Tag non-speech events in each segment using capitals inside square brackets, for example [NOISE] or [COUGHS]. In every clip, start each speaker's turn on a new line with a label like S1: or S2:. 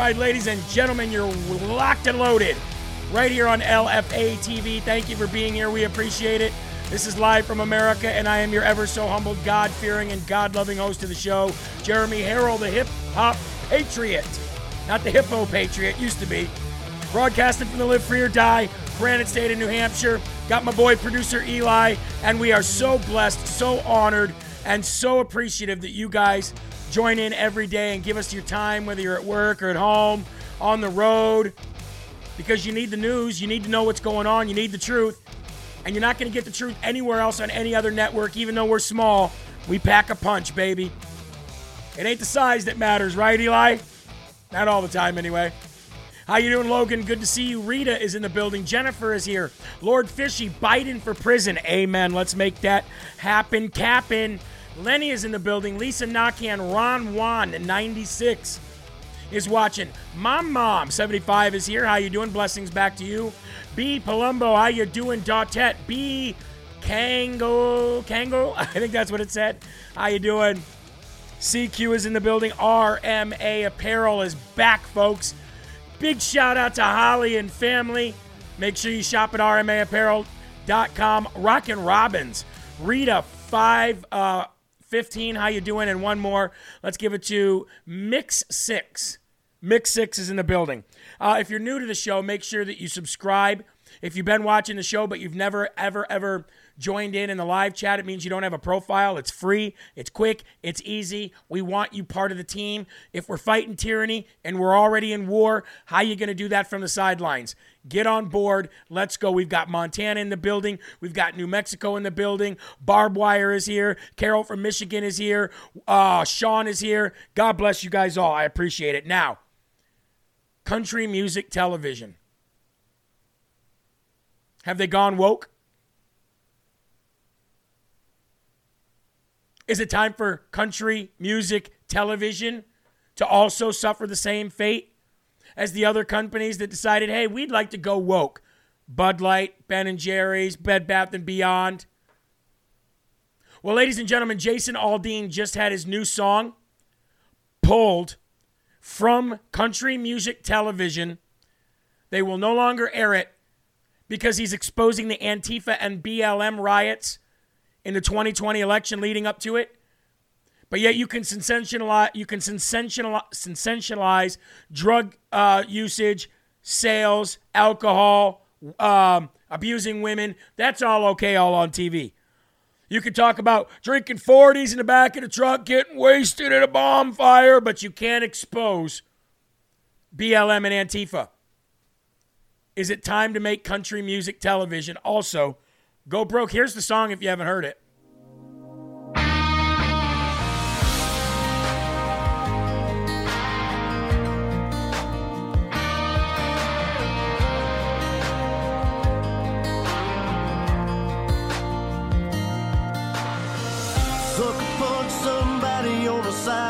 S1: right, ladies and gentlemen, you're locked and loaded right here on LFA TV. Thank you for being here. We appreciate it. This is live from America, and I am your ever so humbled, God fearing, and God loving host of the show, Jeremy Harrell, the hip hop patriot. Not the hippo patriot, used to be. Broadcasting from the Live Free or Die, Granite State in New Hampshire. Got my boy, producer Eli, and we are so blessed, so honored, and so appreciative that you guys join in every day and give us your time, whether you're at work or at home, on the road, because you need the news. You need to know what's going on. You need the truth. And you're not going to get the truth anywhere else on any other network, even though we're small. We pack a punch, baby. It ain't the size that matters, right, Eli? Not all the time, anyway. How you doing, Logan? Good to see you. Rita is in the building. Jennifer is here. Lord Fishy, Biden for prison. Amen. Let's make that happen. Capping. Lenny is in the building. Lisa Nakian, Ron Juan, 96 is watching. Mom Mom, 75 is here. How you doing? Blessings back to you. B Palumbo, how you doing? Dautet. B Kango, Kango, [LAUGHS] I think that's what it said. How you doing? CQ is in the building. RMA Apparel is back, folks. Big shout out to Holly and family. Make sure you shop at rmaapparel.com. Rockin' Robbins. Rita, five uh, 15. How you doing? And one more. Let's give it to Mix Six. Mix Six is in the building. Uh, if you're new to the show, make sure that you subscribe. If you've been watching the show but you've never, ever, ever joined in in the live chat, it means you don't have a profile. It's free, it's quick, it's easy. We want you part of the team. If we're fighting tyranny and we're already in war, how are you going to do that from the sidelines? Get on board. Let's go. We've got Montana in the building. We've got New Mexico in the building. Barb Wire is here. Carol from Michigan is here. Uh, Sean is here. God bless you guys all. I appreciate it. Now, country music television. Have they gone woke? Is it time for country music television to also suffer the same fate as the other companies that decided, hey, we'd like to go woke? Bud Light, Ben and Jerry's, Bed Bath and Beyond. Well, ladies and gentlemen, Jason Aldean just had his new song pulled from country music television. They will no longer air it because he's exposing the Antifa and BLM riots in the 2020 election leading up to it. But yet you can sensationalize, you can sensationalize, sensationalize drug uh, usage, sales, alcohol, um, abusing women. That's all okay, all on TV. You can talk about drinking 40s in the back of the truck, getting wasted at a bonfire, but you can't expose BLM and Antifa. Is it time to make country music television also Go broke. Here's the song if you haven't heard it.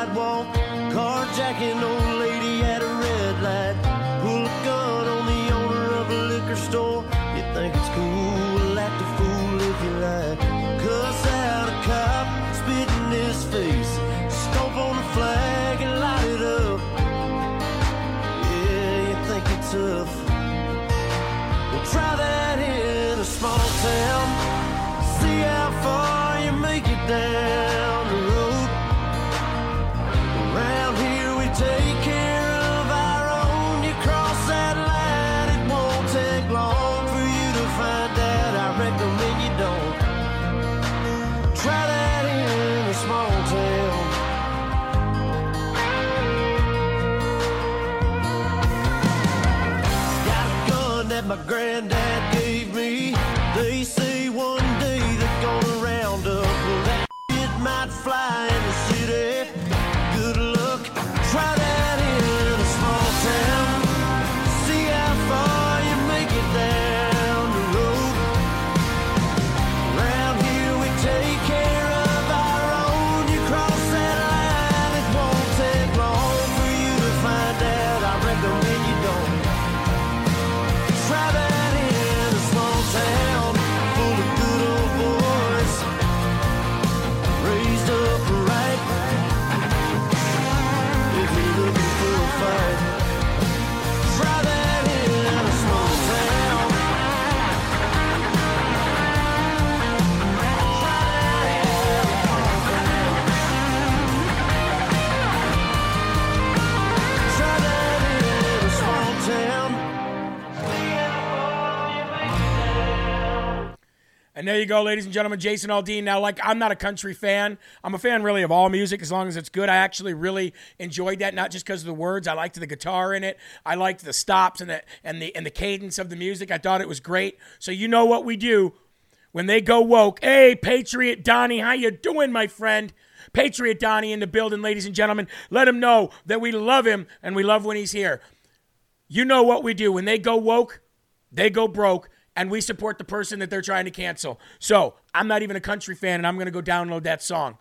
S2: Sidewalk, granddad
S1: And there you go, ladies and gentlemen. Jason Aldean. Now, like, I'm not a country fan. I'm a fan, really, of all music as long as it's good. I actually really enjoyed that, not just because of the words. I liked the guitar in it. I liked the stops and the and the and the cadence of the music. I thought it was great. So you know what we do when they go woke. Hey, Patriot Donnie, how you doing, my friend? Patriot Donnie in the building, ladies and gentlemen. Let him know that we love him and we love when he's here. You know what we do when they go woke, they go broke, and we support the person that they're trying to cancel. So I'm not even a country fan, and I'm going to go download that song.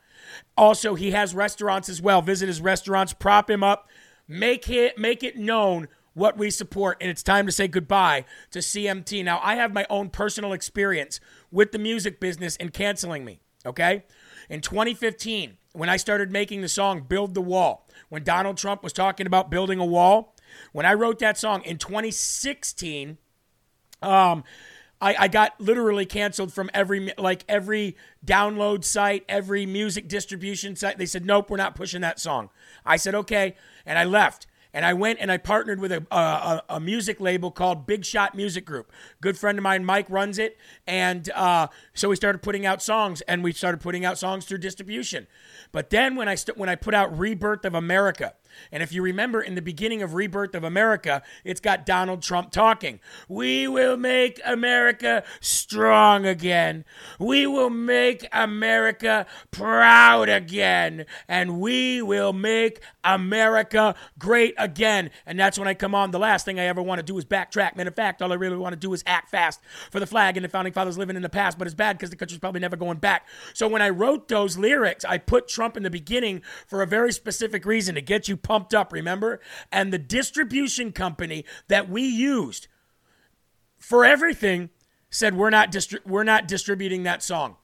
S1: Also, he has restaurants as well. Visit his restaurants, prop him up, make it make it known what we support, and it's time to say goodbye to CMT. Now, I have my own personal experience with the music business and canceling me. Okay, in 2015, when I started making the song "Build the Wall," when Donald Trump was talking about building a wall, when I wrote that song in 2016. Um, I, I got literally canceled from every like every download site, every music distribution site. They said, "Nope, we're not pushing that song." I said, "Okay," and I left. And I went and I partnered with a, a, a music label called Big Shot Music Group. Good friend of mine, Mike, runs it. And uh, so we started putting out songs, and we started putting out songs through distribution. But then when I st- when I put out Rebirth of America, and if you remember in the beginning of Rebirth of America, it's got Donald Trump talking. We will make America strong again. We will make America proud again. And we will make America great again. And that's when I come on. The last thing I ever want to do is backtrack. Matter of fact, all I really want to do is act fast for the flag and the founding fathers living in the past. But it's bad because the country's probably never going back. So when I wrote those lyrics, I put Trump in the beginning for a very specific reason to get you pumped up, remember? And the distribution company that we used for everything said we're not distri- we're not distributing that song.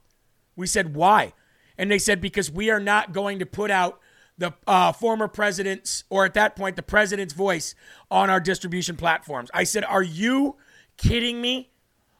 S1: We said why? And they said because we are not going to put out the uh, former president's or at that point the president's voice on our distribution platforms. I said, "Are you kidding me?"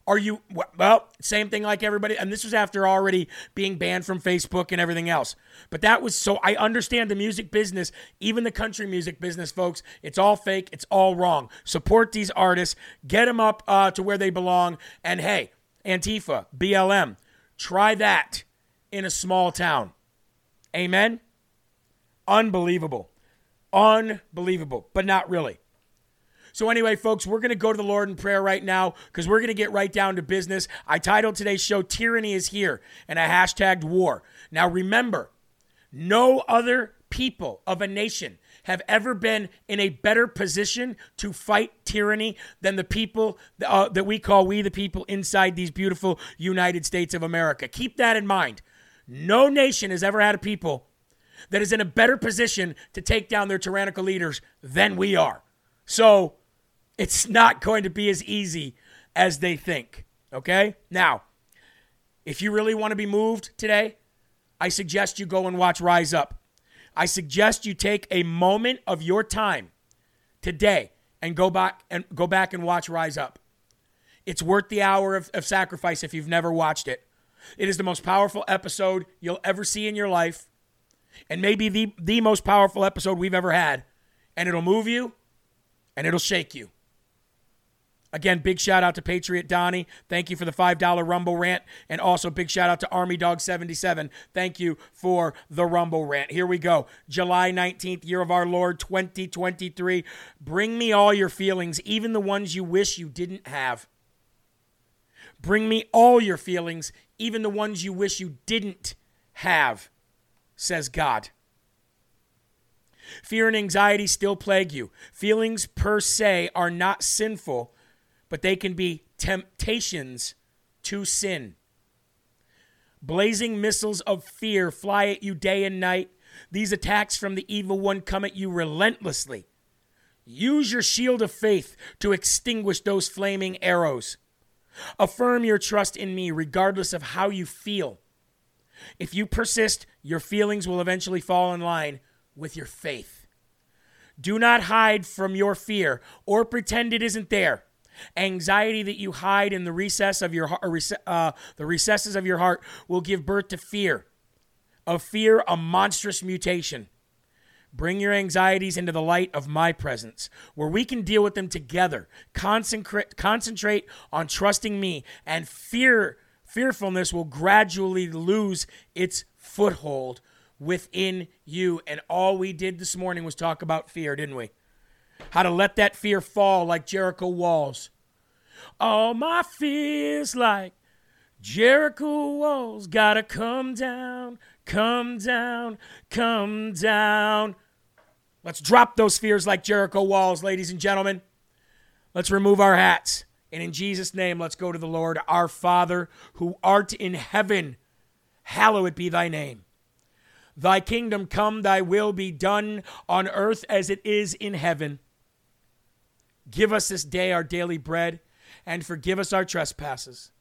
S1: Are you well? Same thing like everybody, and this was after already being banned from Facebook and everything else. But that was so I understand the music business, even the country music business, folks. It's all fake. It's all wrong. Support these artists, get them up uh, to where they belong, and hey, Antifa, BLM, try that in a small town. Amen. Unbelievable, unbelievable, but not really. So, anyway, folks, we're going to go to the Lord in prayer right now because we're going to get right down to business. I titled today's show, Tyranny is Here, and I hashtagged war. Now, remember, no other people of a nation have ever been in a better position to fight tyranny than the people uh, that we call we the people inside these beautiful United States of America. Keep that in mind. No nation has ever had a people that is in a better position to take down their tyrannical leaders than we are. So, it's not going to be as easy as they think. Okay? Now, if you really want to be moved today, I suggest you go and watch Rise Up. I suggest you take a moment of your time today and go back and go back and watch Rise Up. It's worth the hour of, of sacrifice if you've never watched it. It is the most powerful episode you'll ever see in your life, and maybe the, the most powerful episode we've ever had. And it'll move you and it'll shake you. Again, big shout out to Patriot Donnie. Thank you for the $5 Rumble rant. And also big shout out to Army Dog 77. Thank you for the Rumble rant. Here we go. July 19th, year of our Lord 2023. Bring me all your feelings, even the ones you wish you didn't have. Bring me all your feelings, even the ones you wish you didn't have, says God. Fear and anxiety still plague you. Feelings per se are not sinful but they can be temptations to sin. Blazing missiles of fear fly at you day and night. These attacks from the evil one come at you relentlessly. Use your shield of faith to extinguish those flaming arrows. Affirm your trust in me regardless of how you feel. If you persist, your feelings will eventually fall in line with your faith. Do not hide from your fear or pretend it isn't there. Anxiety that you hide in the recess of your uh, the recesses of your heart will give birth to fear. Of fear, a monstrous mutation. Bring your anxieties into the light of my presence, where we can deal with them together. Concentrate, concentrate on trusting me, and fear, fearfulness will gradually lose its foothold within you. And all we did this morning was talk about fear, didn't we? How to let that fear fall like Jericho walls. All my fears like Jericho walls gotta come down, come down, come down. Let's drop those fears like Jericho walls, ladies and gentlemen. Let's remove our hats. And in Jesus' name, let's go to the Lord, our Father, who art in heaven. Hallowed be thy name. Thy kingdom come, thy will be done on earth as it is in heaven. Give us this day our daily bread, and forgive us our trespasses,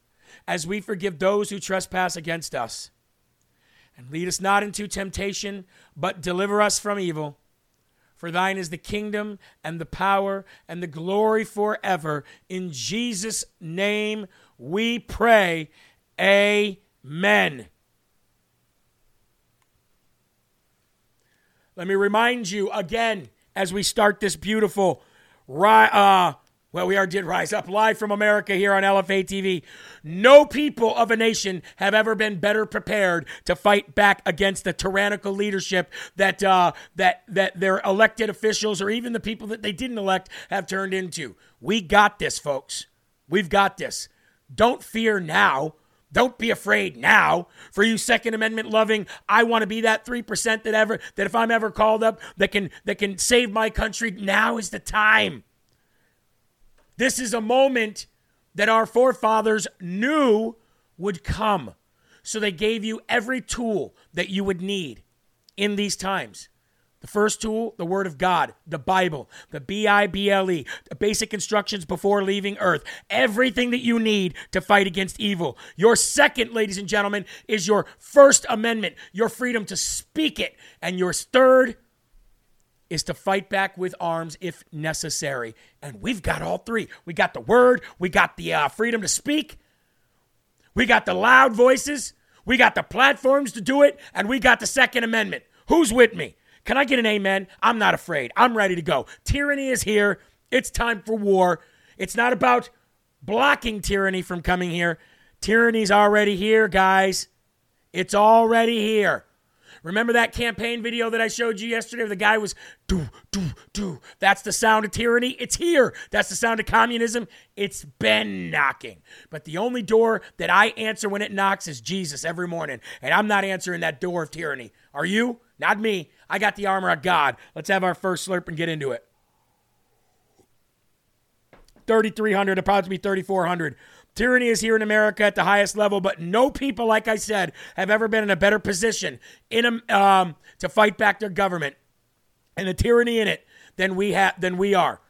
S1: as we forgive those who trespass against us. And lead us not into temptation, but deliver us from evil. For thine is the kingdom and the power and the glory forever. In Jesus' name we pray. Amen. Let me remind you again as we start this beautiful Ri- uh, well, we are did rise up live from America here on LFA TV. No people of a nation have ever been better prepared to fight back against the tyrannical leadership that uh, that that their elected officials or even the people that they didn't elect have turned into. We got this, folks. We've got this. Don't fear now. Don't be afraid now. For you Second Amendment loving, I want to be that 3% that ever that if I'm ever called up that can that can save my country, now is the time. This is a moment that our forefathers knew would come. So they gave you every tool that you would need in these times. The first tool, the Word of God, the Bible, the B I B L E, the basic instructions before leaving Earth, everything that you need to fight against evil. Your second, ladies and gentlemen, is your First Amendment, your freedom to speak it. And your third is to fight back with arms if necessary. And we've got all three. We got the Word, we got the uh, freedom to speak, we got the loud voices, we got the platforms to do it, and we got the Second Amendment. Who's with me? Can I get an amen? I'm not afraid. I'm ready to go. Tyranny is here. It's time for war. It's not about blocking tyranny from coming here. Tyranny's already here, guys. It's already here. Remember that campaign video that I showed you yesterday? Where the guy was do, do, do. That's the sound of tyranny. It's here. That's the sound of communism. It's been knocking. But the only door that I answer when it knocks is Jesus every morning. And I'm not answering that door of tyranny. Are you? Not me. I got the armor of God. Let's have our first slurp and get into it. 3,300, it'll probably be 3,400. Tyranny is here in America at the highest level, but no people, like I said, have ever been in a better position in a, um, to fight back their government and the tyranny in it than we have than we are.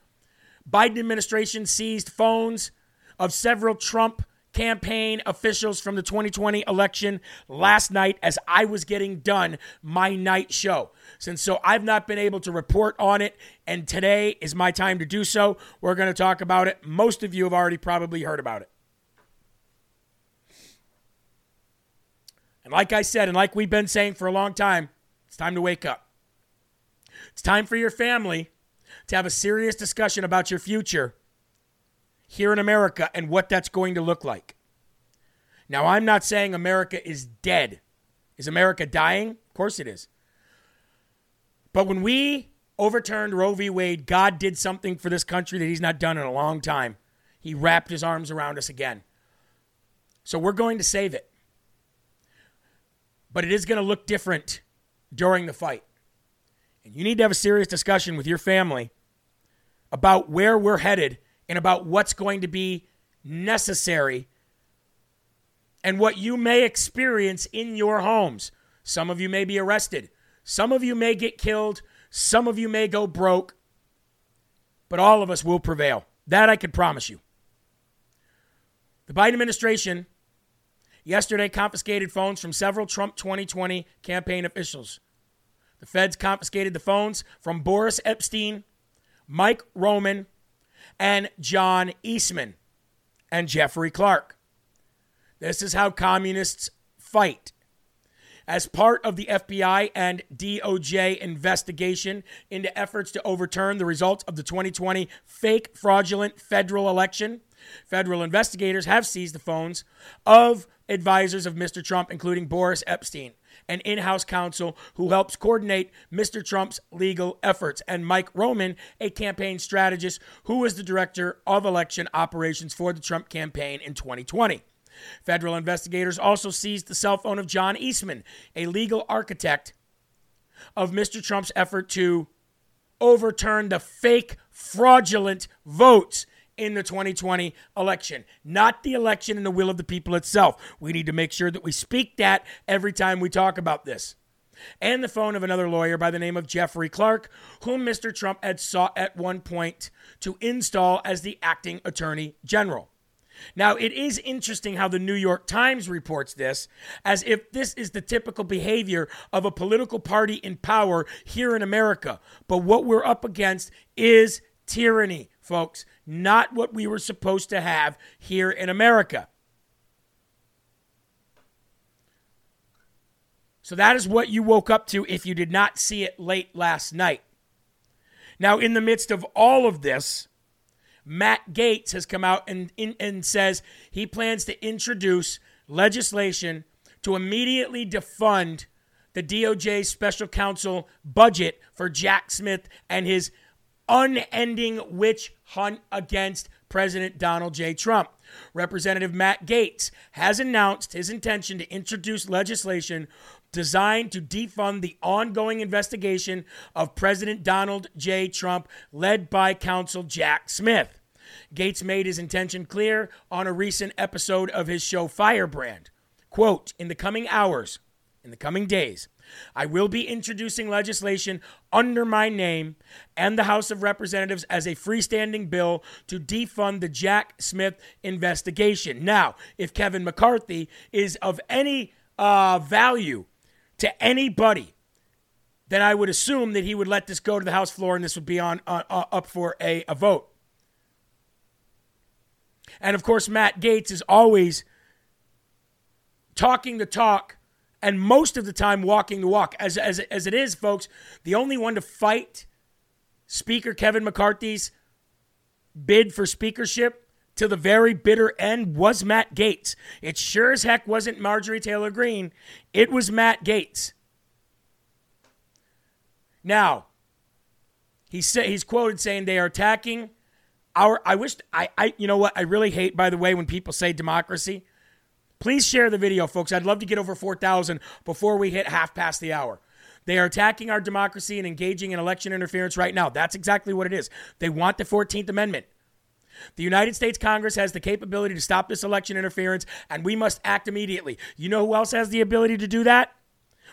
S1: Biden administration seized phones of several Trump campaign officials from the 2020 election last night as I was getting done my night show. Since so I've not been able to report on it, and today is my time to do so. We're going to talk about it. Most of you have already probably heard about it. And like I said, and like we've been saying for a long time, it's time to wake up. It's time for your family to have a serious discussion about your future here in America and what that's going to look like. Now, I'm not saying America is dead. Is America dying? Of course it is. But when we overturned Roe v. Wade, God did something for this country that He's not done in a long time. He wrapped His arms around us again. So we're going to save it. But it is going to look different during the fight. And you need to have a serious discussion with your family about where we're headed and about what's going to be necessary and what you may experience in your homes. Some of you may be arrested, some of you may get killed, some of you may go broke, but all of us will prevail. That I can promise you. The Biden administration yesterday confiscated phones from several Trump 2020 campaign officials. The feds confiscated the phones from Boris Epshteyn, Mike Roman, and John Eastman and Jeffrey Clark. This is how communists fight. As part of the FBI and DOJ investigation into efforts to overturn the results of the 2020 fake fraudulent federal election, federal investigators have seized the phones of advisors of Mr. Trump, including Boris Epshteyn an in house counsel who helps coordinate Mr. Trump's legal efforts, and Mike Roman, a campaign strategist who was the director of election operations for the Trump campaign in 2020. Federal investigators also seized the cell phone of John Eastman, a legal architect of Mr. Trump's effort to overturn the fake fraudulent votes in the 2020 election, not the election and the will of the people itself. We need to make sure that we speak that every time we talk about this. And the phone of another lawyer by the name of Jeffrey Clark, whom Mr. Trump had sought at one point to install as the acting attorney general. Now, it is interesting how the New York Times reports this as if this is the typical behavior of a political party in power here in America. But what we're up against is tyranny, folks not what we were supposed to have here in America. So that is what you woke up to if you did not see it late last night. Now, in the midst of all of this, Matt Gaetz has come out and, and says he plans to introduce legislation to immediately defund the DOJ special counsel budget for Jack Smith and his unending witch hunt against President Donald J. Trump. Representative Matt Gaetz has announced his intention to introduce legislation designed to defund the ongoing investigation of President Donald J. Trump, led by counsel Jack Smith. Gaetz made his intention clear on a recent episode of his show Firebrand. Quote, in the coming hours, in the coming days, I will be introducing legislation under my name and the House of Representatives as a freestanding bill to defund the Jack Smith investigation. Now, if Kevin McCarthy is of any uh, value to anybody, then I would assume that he would let this go to the House floor and this would be on uh, uh, up for a, a vote. And of course, Matt Gaetz is always talking the talk and most of the time walking the walk. As, as, as it is, folks, the only one to fight Speaker Kevin McCarthy's bid for speakership to the very bitter end was Matt Gaetz. It sure as heck wasn't Marjorie Taylor Greene, it was Matt Gaetz. Now, he say, he's quoted saying they are attacking our I wish I, I you know what I really hate by the way when people say democracy Please share the video, folks. I'd love to get over 4,000 before we hit half past the hour. They are attacking our democracy and engaging in election interference right now. That's exactly what it is. They want the 14th Amendment. The United States Congress has the capability to stop this election interference, and we must act immediately. You know who else has the ability to do that?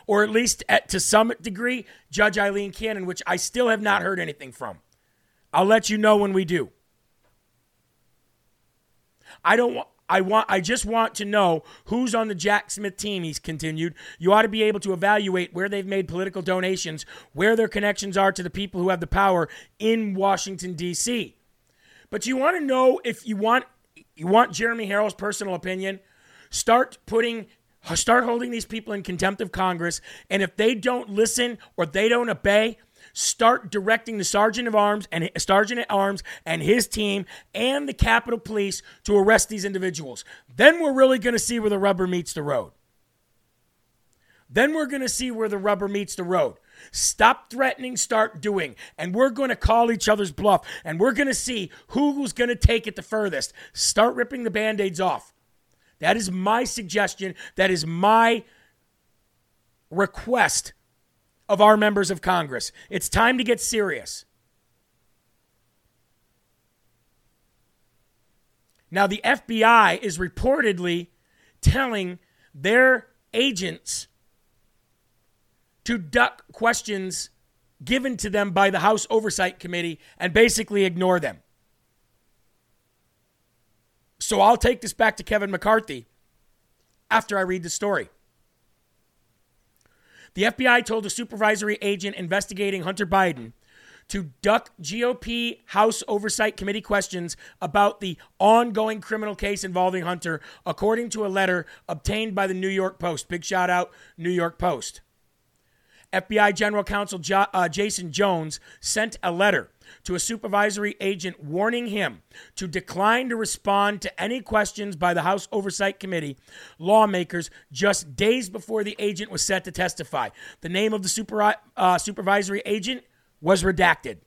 S1: Or at least at, to some degree, Judge Aileen Cannon, which I still have not heard anything from. I'll let you know when we do. I don't want. I want I just want to know who's on the Jack Smith team, he's continued. You ought to be able to evaluate where they've made political donations, where their connections are to the people who have the power in Washington D.C. But you want to know if you want you want Jeremy Harrell's personal opinion, start putting start holding these people in contempt of Congress, and if they don't listen or they don't obey, start directing the sergeant of arms and sergeant at arms and his team and the Capitol Police to arrest these individuals. Then we're really going to see where the rubber meets the road. Then we're going to see where the rubber meets the road. Stop threatening, start doing. And we're going to call each other's bluff and we're going to see who's going to take it the furthest. Start ripping the band aids off. That is my suggestion. That is my request of our members of Congress. It's time to get serious. Now, the FBI is reportedly telling their agents to duck questions given to them by the House Oversight Committee and basically ignore them. So I'll take this back to Kevin McCarthy after I read the story. The FBI told a supervisory agent investigating Hunter Biden to duck GOP House Oversight Committee questions about the ongoing criminal case involving Hunter, according to a letter obtained by the New York Post. Big shout out, New York Post. FBI General Counsel jo- uh, Jason Jones sent a letter to a supervisory agent warning him to decline to respond to any questions by the House Oversight Committee lawmakers just days before the agent was set to testify. The name of the super, uh, supervisory agent was redacted.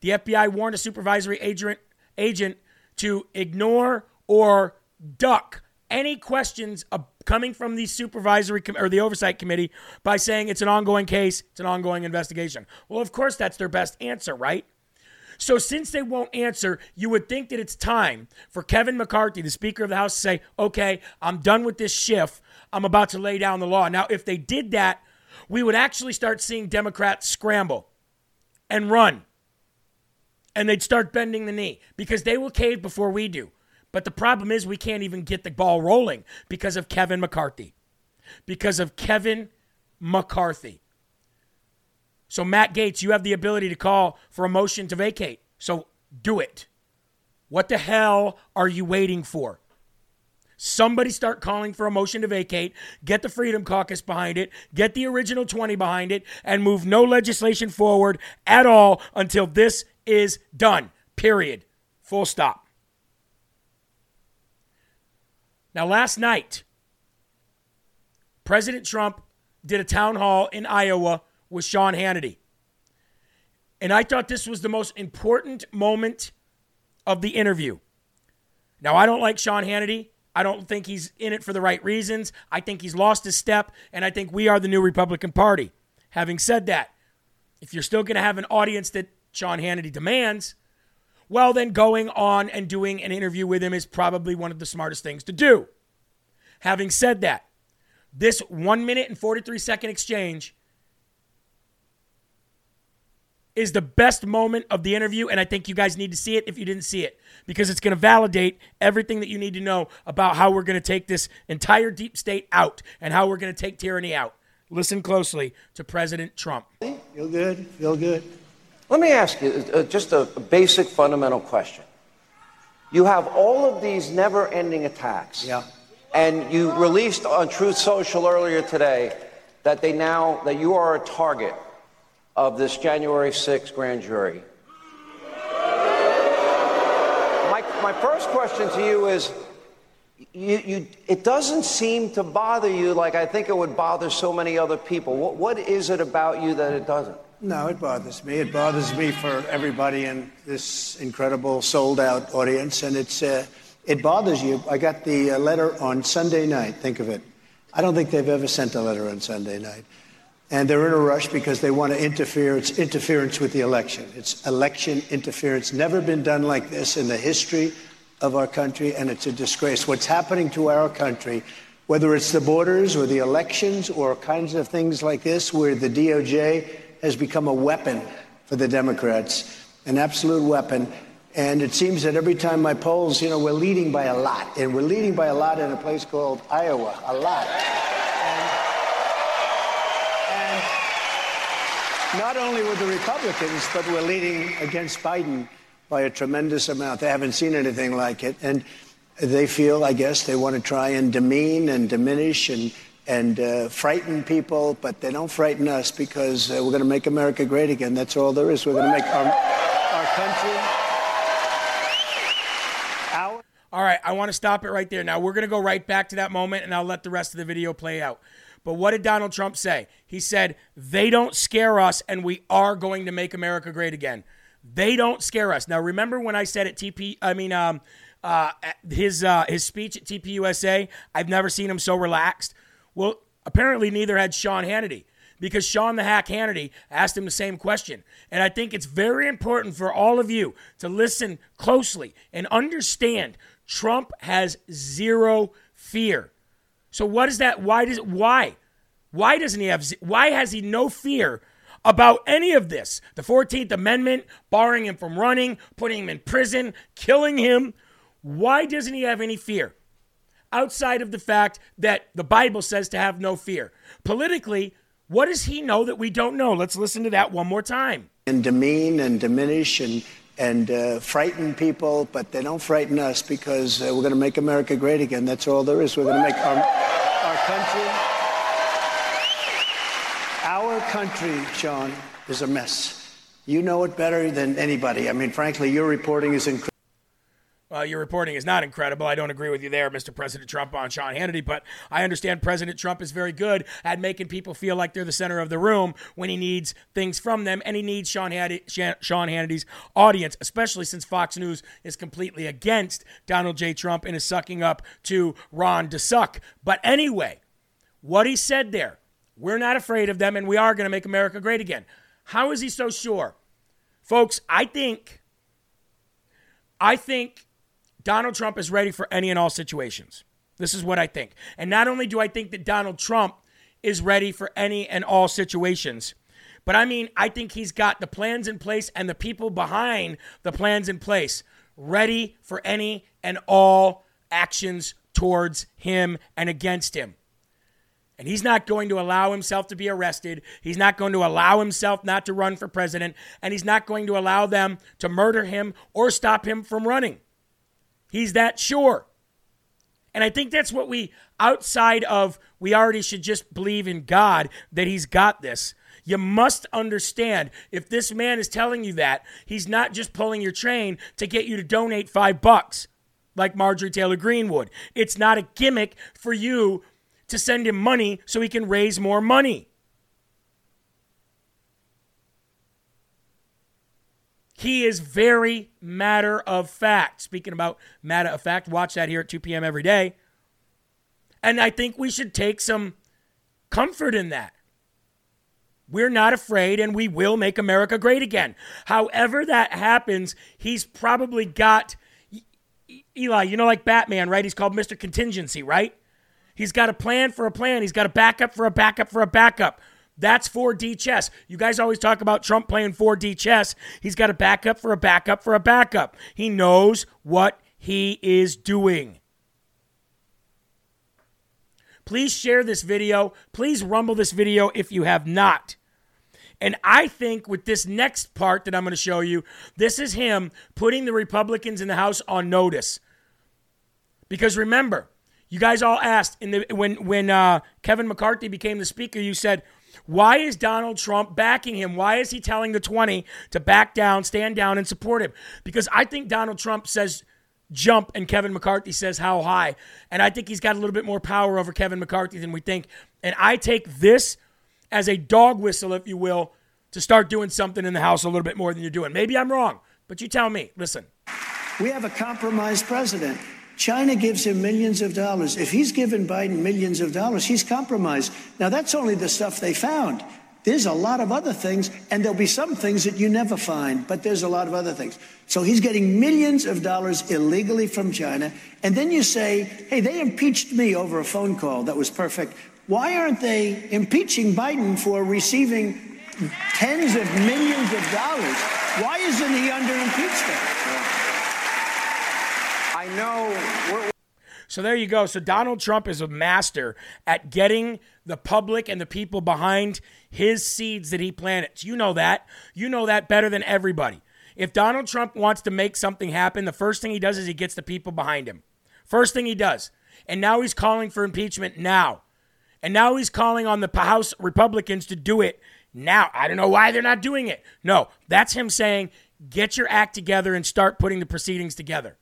S1: The FBI warned a supervisory agent, agent to ignore or duck any questions coming from the supervisory com- or the oversight committee by saying it's an ongoing case, it's an ongoing investigation. Well, of course, that's their best answer, right? So, since they won't answer, you would think that it's time for Kevin McCarthy, the Speaker of the House, to say, okay, I'm done with this shift. I'm about to lay down the law. Now, if they did that, we would actually start seeing Democrats scramble and run. And they'd start bending the knee because they will cave before we do. But the problem is we can't even get the ball rolling because of Kevin McCarthy. Because of Kevin McCarthy. So, Matt Gaetz, you have the ability to call for a motion to vacate. So, do it. What the hell are you waiting for? Somebody start calling for a motion to vacate, get the Freedom Caucus behind it, get the original 20 behind it, and move no legislation forward at all until this is done. Period. Full stop. Now, last night, President Trump did a town hall in Iowa with Sean Hannity. And I thought this was the most important moment of the interview. Now, I don't like Sean Hannity. I don't think he's in it for the right reasons. I think he's lost his step, and I think we are the new Republican Party. Having said that, if you're still going to have an audience that Sean Hannity demands, well, then going on and doing an interview with him is probably one of the smartest things to do. Having said that, this one minute and 43 second exchange is the best moment of the interview, and I think you guys need to see it if you didn't see it, because it's going to validate everything that you need to know about how we're going to take this entire deep state out and how we're going to take tyranny out. Listen closely to President Trump.
S3: Feel good? Feel good?
S4: Let me ask you uh, just a basic fundamental question. You have all of these never ending attacks.
S3: Yeah.
S4: And you released on Truth Social earlier today that they now that you are a target of this January 6th grand jury. My, my first question to you is you, you, it doesn't seem to bother you like I think it would bother so many other people. What, what is it about you that it doesn't?
S3: No, it bothers me. It bothers me for everybody in this incredible sold out audience. And it's, uh, it bothers you. I got the uh, letter on Sunday night. Think of it. I don't think they've ever sent a letter on Sunday night. And they're in a rush because they want to interfere. It's interference with the election. It's election interference. Never been done like this in the history of our country, and it's a disgrace. What's happening to our country, whether it's the borders or the elections or kinds of things like this, where the DOJ has become a weapon for the Democrats, an absolute weapon. And it seems that every time my polls, you know, we're leading by a lot. And we're leading by a lot in a place called Iowa, a lot. And, not only with the Republicans, but we're leading against Biden by a tremendous amount. They haven't seen anything like it. And they feel, I guess, they want to try and demean and diminish and and uh, frighten people, but they don't frighten us because uh, we're going to make America great again. That's all there is. We're going to make our, our country. Our-
S1: All right, I want to stop it right there. Now, we're going to go right back to that moment and I'll let the rest of the video play out. But what did Donald Trump say? He said, they don't scare us and we are going to make America great again. They don't scare us. Now, remember when I said at TP, I mean, um, uh, his, uh, his speech at TPUSA, I've never seen him so relaxed. Well, apparently neither had Sean Hannity because Sean the Hack Hannity asked him the same question. And I think it's very important for all of you to listen closely and understand Trump has zero fear. So what is that? Why does why? Why doesn't he have why has he no fear about any of this? The 14th Amendment, barring him from running, putting him in prison, killing him. Why doesn't he have any fear? Outside of the fact that the Bible says to have no fear. Politically, what does he know that we don't know? Let's listen to that one more time.
S3: And demean and diminish and and uh, frighten people, but they don't frighten us because uh, we're going to make America great again. That's all there is. We're going to make our, our country. Our country, Sean, is a mess. You know it better than anybody. I mean, frankly, your reporting is incredible.
S1: Well, your reporting is not incredible. I don't agree with you there, Mr. President Trump, on Sean Hannity, but I understand President Trump is very good at making people feel like they're the center of the room when he needs things from them, and he needs Sean, Sean Hannity's audience, especially since Fox News is completely against Donald J. Trump and is sucking up to Ron DeSuck. But anyway, what he said there, we're not afraid of them, and we are going to make America great again. How is he so sure? Folks, I think, I think Donald Trump is ready for any and all situations. This is what I think. And not only do I think that Donald Trump is ready for any and all situations, but I mean, I think he's got the plans in place and the people behind the plans in place ready for any and all actions towards him and against him. And he's not going to allow himself to be arrested. He's not going to allow himself not to run for president. And he's not going to allow them to murder him or stop him from running. He's that sure. And I think that's what we, outside of we already should just believe in God that He's got this. You must understand if this man is telling you that, he's not just pulling your train to get you to donate five bucks like Marjorie Taylor Greene would. It's not a gimmick for you to send him money so he can raise more money. He is very matter of fact. Speaking about matter of fact, watch that here at 2 p.m. every day. And I think we should take some comfort in that. We're not afraid and we will make America great again. However, that happens, he's probably got Eli, you know, like Batman, right? He's called Mr. Contingency, right? He's got a plan for a plan. He's got a backup for a backup for a backup. That's 4D chess. You guys always talk about Trump playing 4D chess. He's got a backup for a backup for a backup. He knows what he is doing. Please share this video. Please rumble this video if you have not. And I think with this next part that I'm going to show you, this is him putting the Republicans in the House on notice. Because remember, you guys all asked in the when when uh, Kevin McCarthy became the speaker, you said, why is Donald Trump backing him? Why is he telling the 20 to back down, stand down, and support him? Because I think Donald Trump says jump and Kevin McCarthy says how high. And I think he's got a little bit more power over Kevin McCarthy than we think. And I take this as a dog whistle, if you will, to start doing something in the House a little bit more than you're doing. Maybe I'm wrong, but you tell me. Listen.
S3: We have a compromised president. China gives him millions of dollars. If he's given Biden millions of dollars, he's compromised. Now, that's only the stuff they found. There's a lot of other things, and there'll be some things that you never find, but there's a lot of other things. So he's getting millions of dollars illegally from China. And then you say, hey, they impeached me over a phone call that was perfect. Why aren't they impeaching Biden for receiving tens of millions of dollars? Why isn't he under impeachment?
S4: Know.
S1: So there you go. So Donald Trump is a master at getting the public and the people behind his seeds that he planted. You know that. You know that better than everybody. If Donald Trump wants to make something happen, the first thing he does is he gets the people behind him. First thing he does. And now he's calling for impeachment now. And now he's calling on the House Republicans to do it now. I don't know why they're not doing it. No, that's him saying, get your act together and start putting the proceedings together.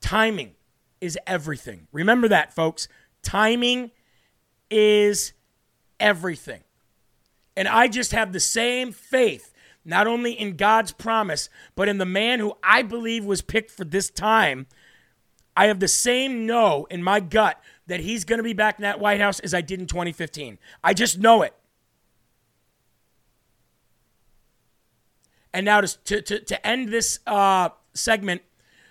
S1: Timing is everything. Remember that, folks. Timing is everything. And I just have the same faith, not only in God's promise, but in the man who I believe was picked for this time. I have the same know in my gut that he's going to be back in that White House as I did in 2015. I just know it. And now to, to, to end this uh, segment,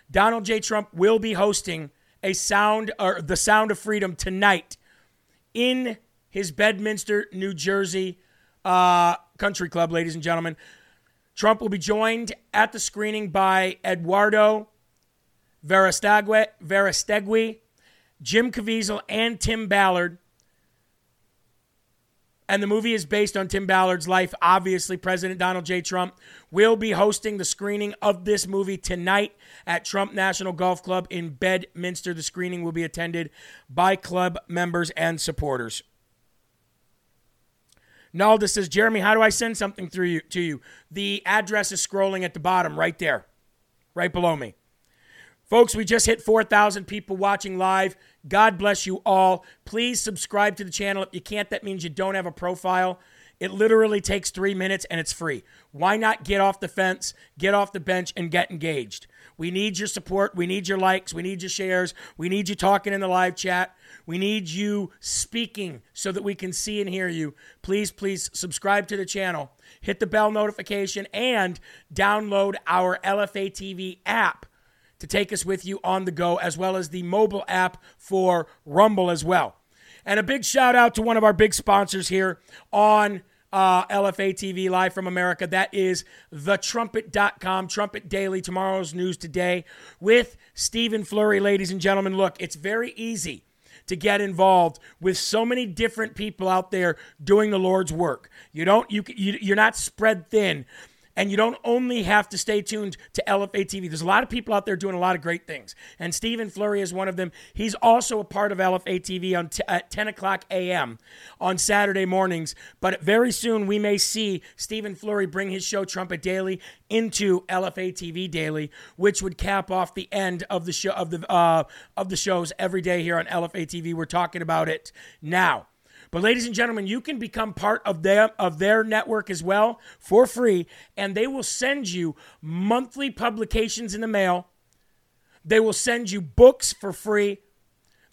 S1: Donald J. Trump will be hosting a sound or the Sound of Freedom tonight in his Bedminster, New Jersey uh, country club, ladies and gentlemen. Trump will be joined at the screening by Eduardo Verastegui, Jim Caviezel, and Tim Ballard. And the movie is based on Tim Ballard's life. Obviously, President Donald J. Trump will be hosting the screening of this movie tonight at Trump National Golf Club in Bedminster. The screening will be attended by club members and supporters. Nalda says, Jeremy, how do I send something through you to you? The address is scrolling at the bottom, right there, right below me. Folks, we just hit 4,000 people watching live. God bless you all. Please subscribe to the channel. If you can't, that means you don't have a profile. It literally takes three minutes and it's free. Why not get off the fence, get off the bench, and get engaged? We need your support. We need your likes. We need your shares. We need you talking in the live chat. We need you speaking so that we can see and hear you. Please, please subscribe to the channel, hit the bell notification, and download our LFA TV app to take us with you on the go, as well as the mobile app for Rumble as well. And a big shout out to one of our big sponsors here on uh, LFA TV live from America. That is thetrumpet.com, Trumpet Daily, tomorrow's news today with Stephen Flurry, ladies and gentlemen. Look, it's very easy to get involved with so many different people out there doing the Lord's work. You don't you, you you're not spread thin. And you don't only have to stay tuned to LFA TV. There's a lot of people out there doing a lot of great things. And Stephen Flurry is one of them. He's also a part of LFA TV on t- at 10 o'clock a.m. on Saturday mornings. But very soon we may see Stephen Flurry bring his show Trumpet Daily into LFA TV Daily, which would cap off the end of the show of the uh, of the shows every day here on LFA TV. We're talking about it now. But ladies and gentlemen, you can become part of their of their network as well for free, and they will send you monthly publications in the mail. They will send you books for free.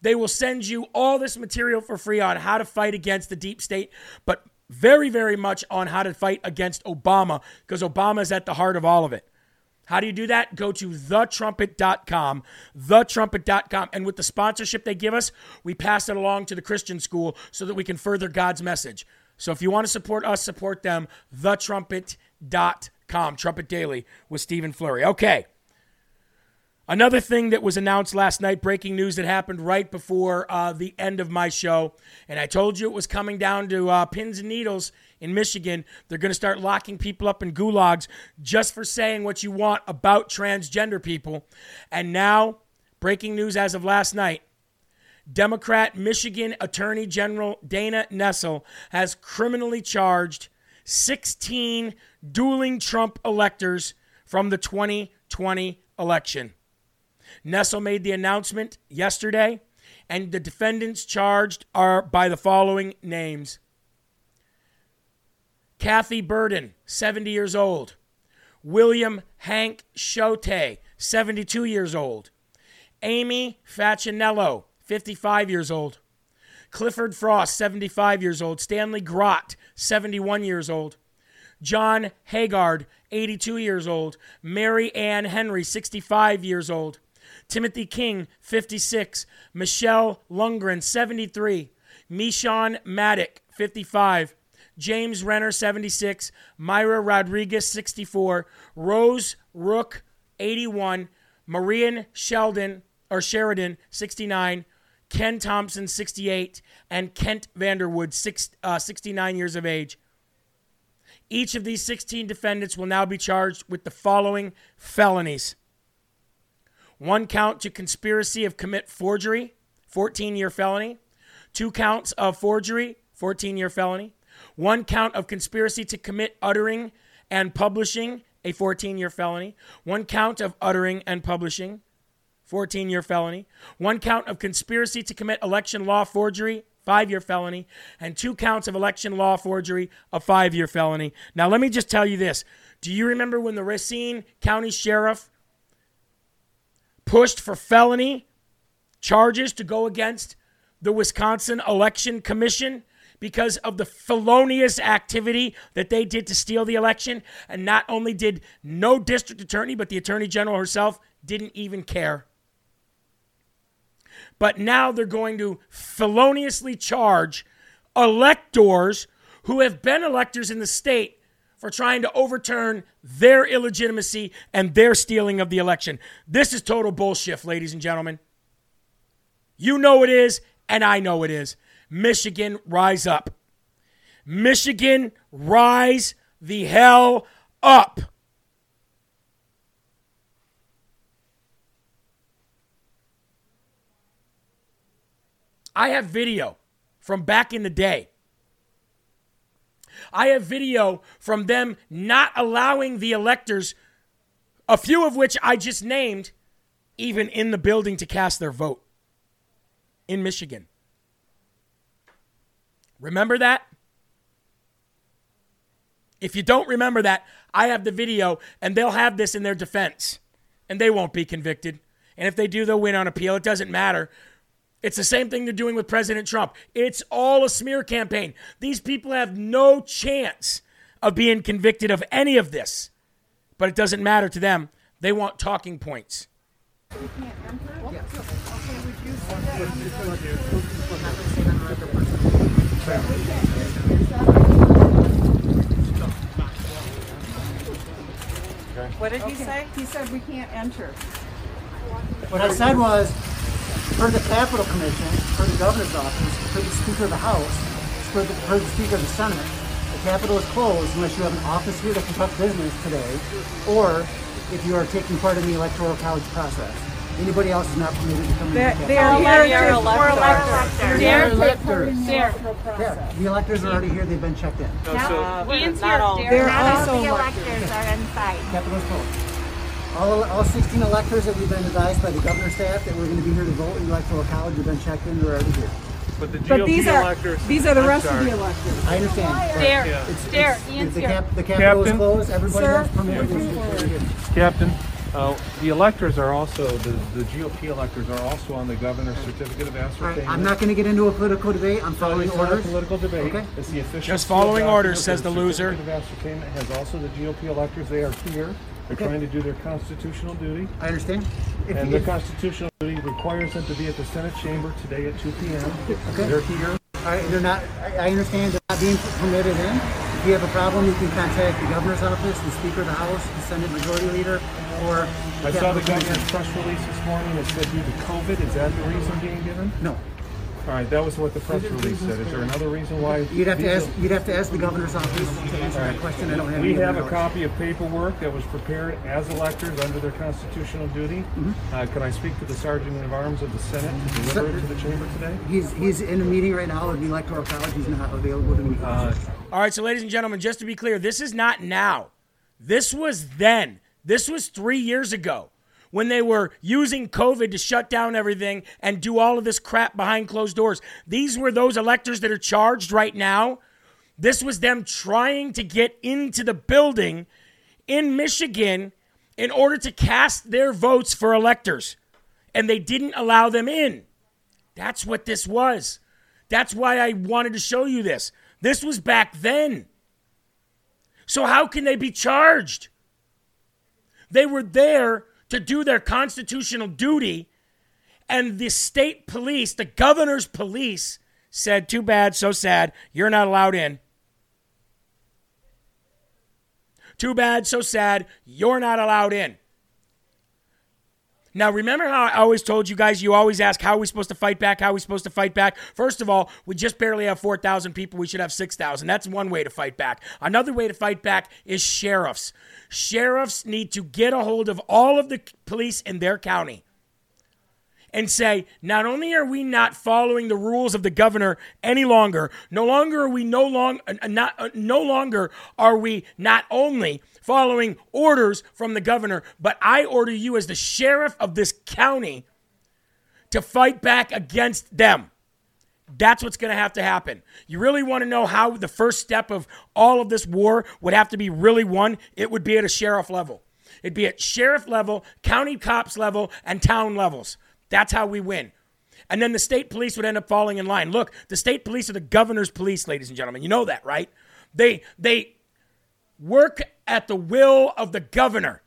S1: They will send you all this material for free on how to fight against the deep state, but very, very much on how to fight against Obama, because Obama is at the heart of all of it. How do you do that? Go to thetrumpet.com, thetrumpet.com. And with the sponsorship they give us, we pass it along to the Christian school so that we can further God's message. So if you want to support us, support them, thetrumpet.com, Trumpet Daily with Stephen Flurry. Okay. Another thing that was announced last night, breaking news that happened right before uh, the end of my show, and I told you it was coming down to uh, pins and needles in Michigan. They're going to start locking people up in gulags just for saying what you want about transgender people. And now, breaking news as of last night Democrat Michigan Attorney General Dana Nessel has criminally charged 16 dueling Trump electors from the 2020 election. Nessel made the announcement yesterday, and the defendants charged are by the following names Kathy Berden, 70 years old. William Hank Choate, 72 years old. Amy Facchinello, 55 years old. Clifford Frost, 75 years old. Stanley Grot, 71 years old. John Haggard, 82 years old. Mary Ann Henry, 65 years old. Timothy King, 56. Michelle Lundgren, 73. Meshawn Maddock, 55. James Renner, 76. Myra Rodriguez, 64. Rose Rook, 81. Marian Sheldon or Sheridan, 69, Ken Thompson, 68, and Kent Vanderwood, six, uh, 69 years of age. Each of these 16 defendants will now be charged with the following felonies one count to conspiracy of commit forgery, 14 year felony, two counts of forgery, 14 year felony, one count of conspiracy to commit uttering and publishing, a 14 year felony, one count of uttering and publishing, 14 year felony, one count of conspiracy to commit election law forgery, five year felony, and two counts of election law forgery, a five year felony. Now, let me just tell you this. Do you remember when the Racine County Sheriff pushed for felony charges to go against the Wisconsin Election Commission? Because of the felonious activity that they did to steal the election. And not only did no district attorney, but the attorney general herself didn't even care. But now they're going to feloniously charge electors who have been electors in the state for trying to overturn their illegitimacy and their stealing of the election. This is total bullshit, ladies and gentlemen. You know it is, and I know it is. Michigan, rise up. Michigan, rise the hell up. I have video from back in the day. I have video from them not allowing the electors, a few of which I just named, even in the building to cast their vote in Michigan. Remember that? If you don't remember that, I have the video and they'll have this in their defense and they won't be convicted. And if they do, they'll win on appeal. It doesn't matter. It's the same thing they're doing with President Trump. It's all a smear campaign. These people have no chance of being convicted of any of this. But it doesn't matter to them. They want talking points.
S5: What did he say?
S6: He said we can't enter.
S7: What I said was, for the Capitol Commission, for the governor's office, for the Speaker of the House, for the, for the Speaker of the Senate, the Capitol is closed unless you have an office here that conduct business today, or if you are taking part in the Electoral College process. Anybody else is not permitted to come in.
S6: They're,
S7: the
S6: they're
S7: Capitol.
S6: here
S5: They're
S6: to,
S5: electors.
S6: we're electors.
S7: They're
S6: They're
S7: electors.
S6: in the electoral
S7: Yeah,
S6: process.
S7: the electors are already here, they've been checked in.
S5: Uh,
S8: Ian's
S5: not
S8: here,
S5: all.
S6: They're
S8: Not all the
S6: electors.
S8: electors are inside.
S7: Capitol is closed. All, all 16 electors that we've been advised by the governor's staff that we're going to be here to vote in Electoral College have been checked in, they're already here.
S9: But the GOP
S6: But these are,
S9: electors.
S6: these are the
S9: I'm
S6: rest of
S9: sorry.
S6: the electors.
S7: I understand. but
S8: Derek,
S7: it's-
S8: Derek,
S7: it's-
S8: Ian's
S7: the
S8: here.
S7: cap- The Capitol is
S9: Captain?
S7: closed, everybody
S6: Sir?
S7: has permitted to be here.
S9: Captain, uh, the electors are also, the, the GOP electors are also on the governor's certificate of
S7: All right,
S9: ascertainment.
S7: I'm not going to get into a political debate, I'm following
S9: it's not a
S7: orders.
S9: political debate.
S7: Okay.
S9: It's the official.
S1: Just following orders, says the loser.
S9: certificate of ascertainment has also the GOP electors. They are here. They're
S7: Okay.
S9: trying to do their constitutional duty.
S7: I understand. If
S9: And
S7: you-
S9: their constitutional duty requires them to be at the Senate chamber today at 2 p.m.
S7: Okay.
S9: They're here.
S7: All right, they're not, I I understand they're not being permitted in. If you have a problem, you can contact the governor's office, the Speaker of the House, the Senate Majority Leader, or.
S9: I saw the
S7: Capitol
S9: governor's press release this morning. that said due to COVID. Is that the reason being given?
S7: No,
S9: All right, that was what the press release said. Is there another reason why?
S7: you'd have to
S9: these
S7: ask, you'd have to ask the governor's office to answer that question, I don't have.
S9: We
S7: any
S9: have a
S7: knowledge.
S9: copy of paperwork that was prepared as electors under their constitutional duty.
S7: Mm-hmm.
S9: Uh, Can I speak to the Sergeant at Arms of the Senate to deliver it to the chamber today?
S7: He's, he's in a meeting right now with the Electoral College, he's not available to meet.
S9: Uh,
S1: All right, so ladies and gentlemen, just to be clear, this is not now. This was then. This was three years ago when they were using COVID to shut down everything and do all of this crap behind closed doors. These were those electors that are charged right now. This was them trying to get into the building in Michigan in order to cast their votes for electors. And they didn't allow them in. That's what this was. That's why I wanted to show you this. This was back then. So, how can they be charged? They were there to do their constitutional duty, and the state police, the governor's police, said, Too bad, so sad, you're not allowed in. Too bad, so sad, you're not allowed in. Now, remember how I always told you guys, you always ask, how are we supposed to fight back? How are we supposed to fight back? First of all, we just barely have 4,000 people. We should have 6,000. That's one way to fight back. Another way to fight back is sheriffs. Sheriffs need to get a hold of all of the police in their county and say, not only are we not following the rules of the governor any longer, no longer are we no long uh, not uh, no longer are we not only following orders from the governor, but I order you as the sheriff of this county to fight back against them. That's what's going to have to happen. You really want to know how the first step of all of this war would have to be really won? It would be at a sheriff level. It'd be at sheriff level, county cops level, and town levels. That's how we win. And then the state police would end up falling in line. Look, the state police are the governor's police, ladies and gentlemen. You know that, right? They they work at the will of the governor.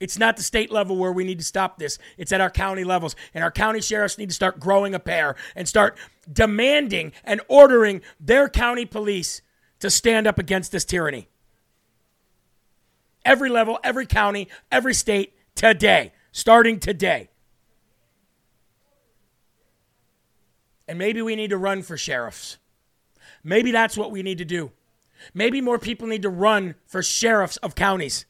S1: It's not the state level where we need to stop this. It's at our county levels. And our county sheriffs need to start growing a pair and start demanding and ordering their county police to stand up against this tyranny. Every level, every county, every state, today starting today. And maybe we need to run for sheriffs. Maybe that's what we need to do. Maybe more people need to run for sheriffs of counties.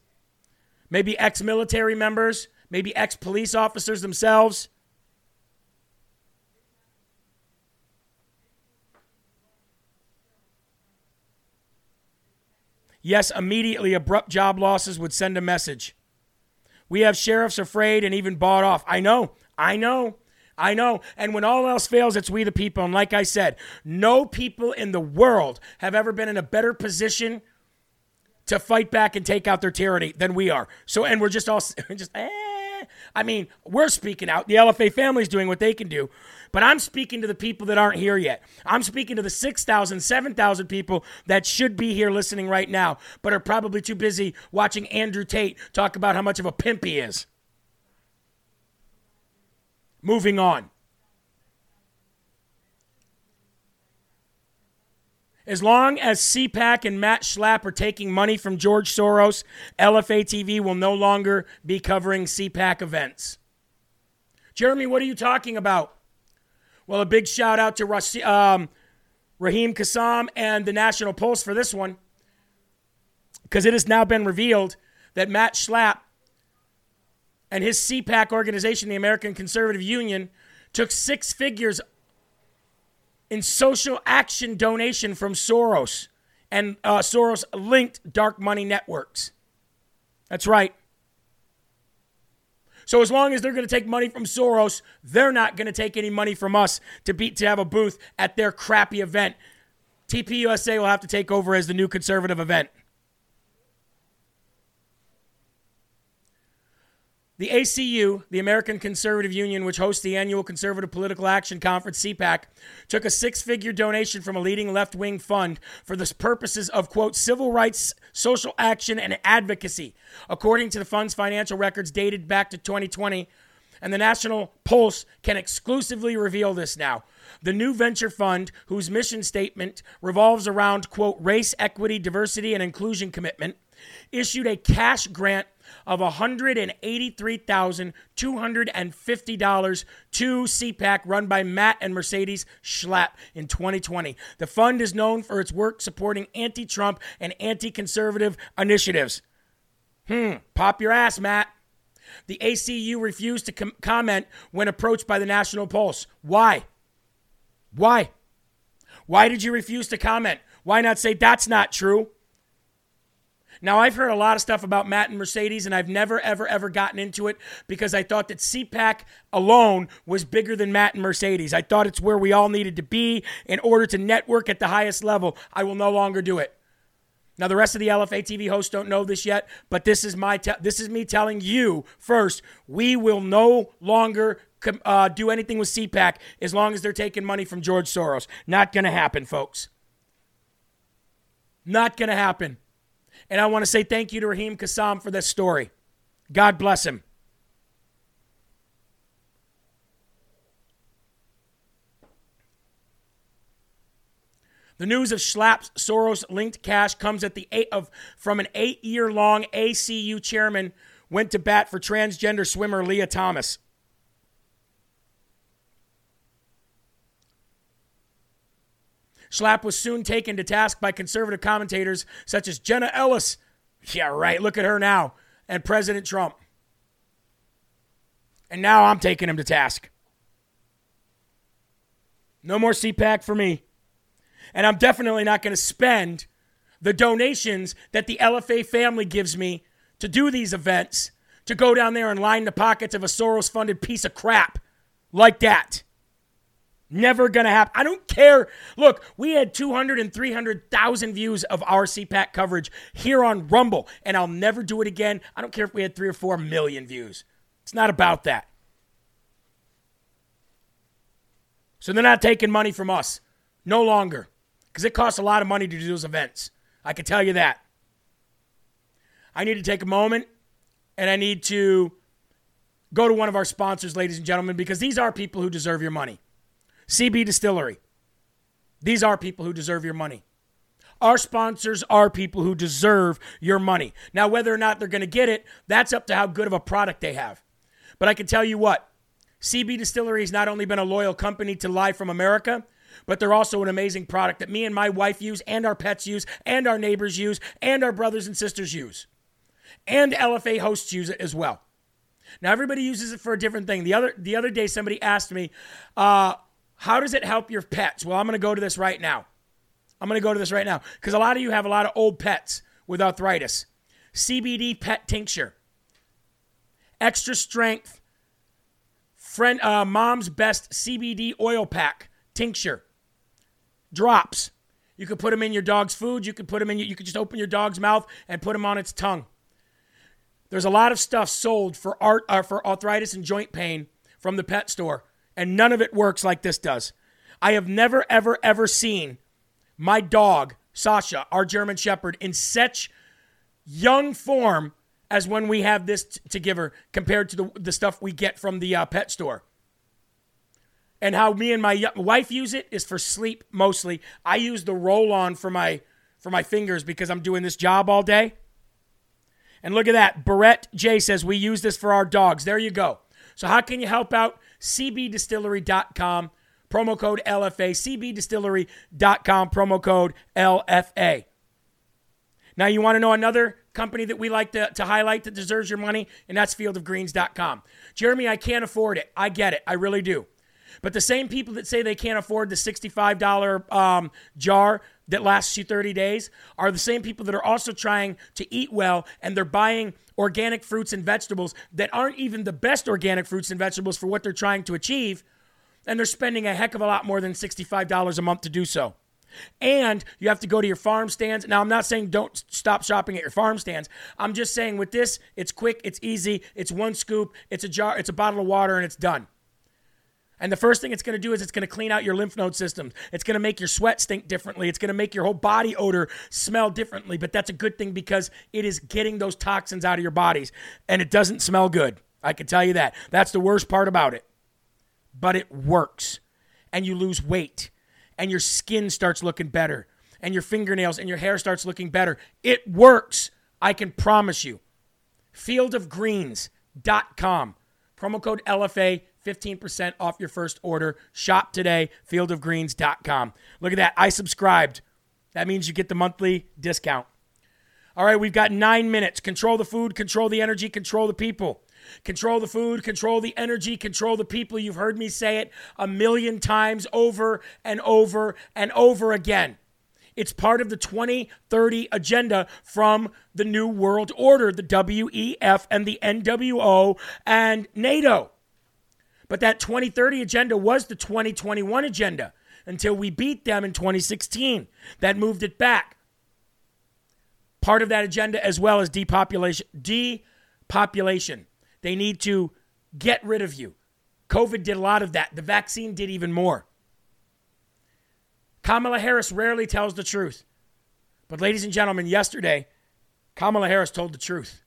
S1: Maybe ex military members, maybe ex police officers themselves. Yes, immediately abrupt job losses would send a message. We have sheriffs afraid and even bought off. I know. I know. I know. And when all else fails, it's we the people. And like I said, no people in the world have ever been in a better position to fight back and take out their tyranny than we are. So, and we're just all [LAUGHS] just, eh. I mean, we're speaking out. The LFA family's doing what they can do. But I'm speaking to the people that aren't here yet. I'm speaking to the 6,000, 7,000 people that should be here listening right now, but are probably too busy watching Andrew Tate talk about how much of a pimp he is. Moving on. As long as CPAC and Matt Schlapp are taking money from George Soros, LFA TV will no longer be covering CPAC events. Jeremy, what are you talking about? Well, a big shout out to um, Raheem Kassam and the National Pulse for this one, because it has now been revealed that Matt Schlapp and his CPAC organization, the American Conservative Union, took six figures in social action donation from Soros and uh, Soros linked dark money networks. That's right. So as long as they're going to take money from Soros, they're not going to take any money from us to beat to have a booth at their crappy event. TPUSA will have to take over as the new conservative event. The ACU, the American Conservative Union, which hosts the annual Conservative Political Action Conference, CPAC, took a six figure donation from a leading left wing fund for the purposes of, quote, civil rights, social action, and advocacy. According to the fund's financial records dated back to 2020, and the National Pulse can exclusively reveal this now. The new venture fund, whose mission statement revolves around, quote, race, equity, diversity, and inclusion commitment, issued a cash grant of $183,250 to CPAC run by Matt and Mercedes Schlapp in 2020. The fund is known for its work supporting anti Trump and anti conservative initiatives. Hmm, pop your ass, Matt. The ACU refused to com- comment when approached by the National Pulse. Why? Why? Why did you refuse to comment? Why not say that's not true? Now, I've heard a lot of stuff about Matt and Mercedes, and I've never, ever, ever gotten into it because I thought that CPAC alone was bigger than Matt and Mercedes. I thought it's where we all needed to be in order to network at the highest level. I will no longer do it. Now, the rest of the LFA TV hosts don't know this yet, but this is my te- this is me telling you first. We will no longer uh, do anything with CPAC as long as they're taking money from George Soros. Not going to happen, folks. Not going to happen. And I want to say thank you to Raheem Kassam for this story. God bless him. The news of Schlapp's Soros linked cash comes at the eight of from an eight year long ACU chairman went to bat for transgender swimmer Lia Thomas. Schlapp was soon taken to task by conservative commentators such as Jenna Ellis. Yeah, right. Look at her now. And President Trump. And now I'm taking him to task. No more CPAC for me. And I'm definitely not going to spend the donations that the LFA family gives me to do these events to go down there and line the pockets of a Soros funded piece of crap like that. Never gonna happen. I don't care. Look, we had 200 and 300,000 views of our CPAC coverage here on Rumble, and I'll never do it again. I don't care if we had three or four million views. It's not about that. So they're not taking money from us. No longer. Because it costs a lot of money to do those events. I can tell you that. I need to take a moment and I need to go to one of our sponsors, ladies and gentlemen, because these are people who deserve your money. CB Distillery. These are people who deserve your money. Our sponsors are people who deserve your money. Now, whether or not they're going to get it, that's up to how good of a product they have. But I can tell you what CB Distillery has not only been a loyal company to Live from America, but they're also an amazing product that me and my wife use, and our pets use, and our neighbors use, and our brothers and sisters use. And LFA hosts use it as well. Now everybody uses it for a different thing. The other the other day somebody asked me, uh, how does it help your pets? Well, I'm going to go to this right now. I'm going to go to this right now because a lot of you have a lot of old pets with arthritis. CBD pet tincture, extra strength, friend, uh, mom's best CBD oil pack tincture, drops. You could put them in your dog's food. You could put them in. You could just open your dog's mouth and put them on its tongue. There's a lot of stuff sold for art uh, for arthritis and joint pain from the pet store and none of it works like this does. I have never, ever, ever seen my dog, Sasha, our German Shepherd, in such young form as when we have this t- to give her compared to the, the stuff we get from the uh, pet store. And how me and my wife use it is for sleep mostly. I use the roll on for my for my fingers because I'm doing this job all day. And look at that. Barrett J says we use this for our dogs. There you go. So how can you help out? cbdistillery.com, promo code LFA, cbdistillery.com, promo code LFA. Now, you want to know another company that we like to, to highlight that deserves your money, and that's fieldofgreens.com. Jeremy, I can't afford it. I get it. I really do. But the same people that say they can't afford the $65 um, jar that lasts you 30 days are the same people that are also trying to eat well and they're buying organic fruits and vegetables that aren't even the best organic fruits and vegetables for what they're trying to achieve. And they're spending a heck of a lot more than $65 a month to do so. And you have to go to your farm stands. Now, I'm not saying don't stop shopping at your farm stands. I'm just saying with this, it's quick, it's easy, it's one scoop, it's a jar, it's a bottle of water, and it's done. And the first thing it's going to do is it's going to clean out your lymph node system. It's going to make your sweat stink differently. It's going to make your whole body odor smell differently. But that's a good thing because it is getting those toxins out of your bodies. And it doesn't smell good. I can tell you that. That's the worst part about it. But it works. And you lose weight. And your skin starts looking better. And your fingernails and your hair starts looking better. It works. I can promise you. Fieldofgreens.com. Promo code LFA 15% off your first order. Shop today, fieldofgreens.com. Look at that. I subscribed. That means you get the monthly discount. All right, we've got nine minutes. Control the food, control the energy, control the people. Control the food, control the energy, control the people. You've heard me say it a million times over and over and over again. It's part of the 2030 agenda from the New World Order, the WEF and the NWO and NATO. But that 2030 agenda was the 2021 agenda until we beat them in 2016. That moved it back. Part of that agenda as well as depopulation. Depopulation. They need to get rid of you. COVID did a lot of that. The vaccine did even more. Kamala Harris rarely tells the truth. But, ladies and gentlemen, yesterday, Kamala Harris told the truth.